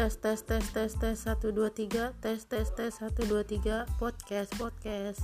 tes tes tes tes tes satu dua tiga. Tes tes tes satu dua tiga. Podcast podcast.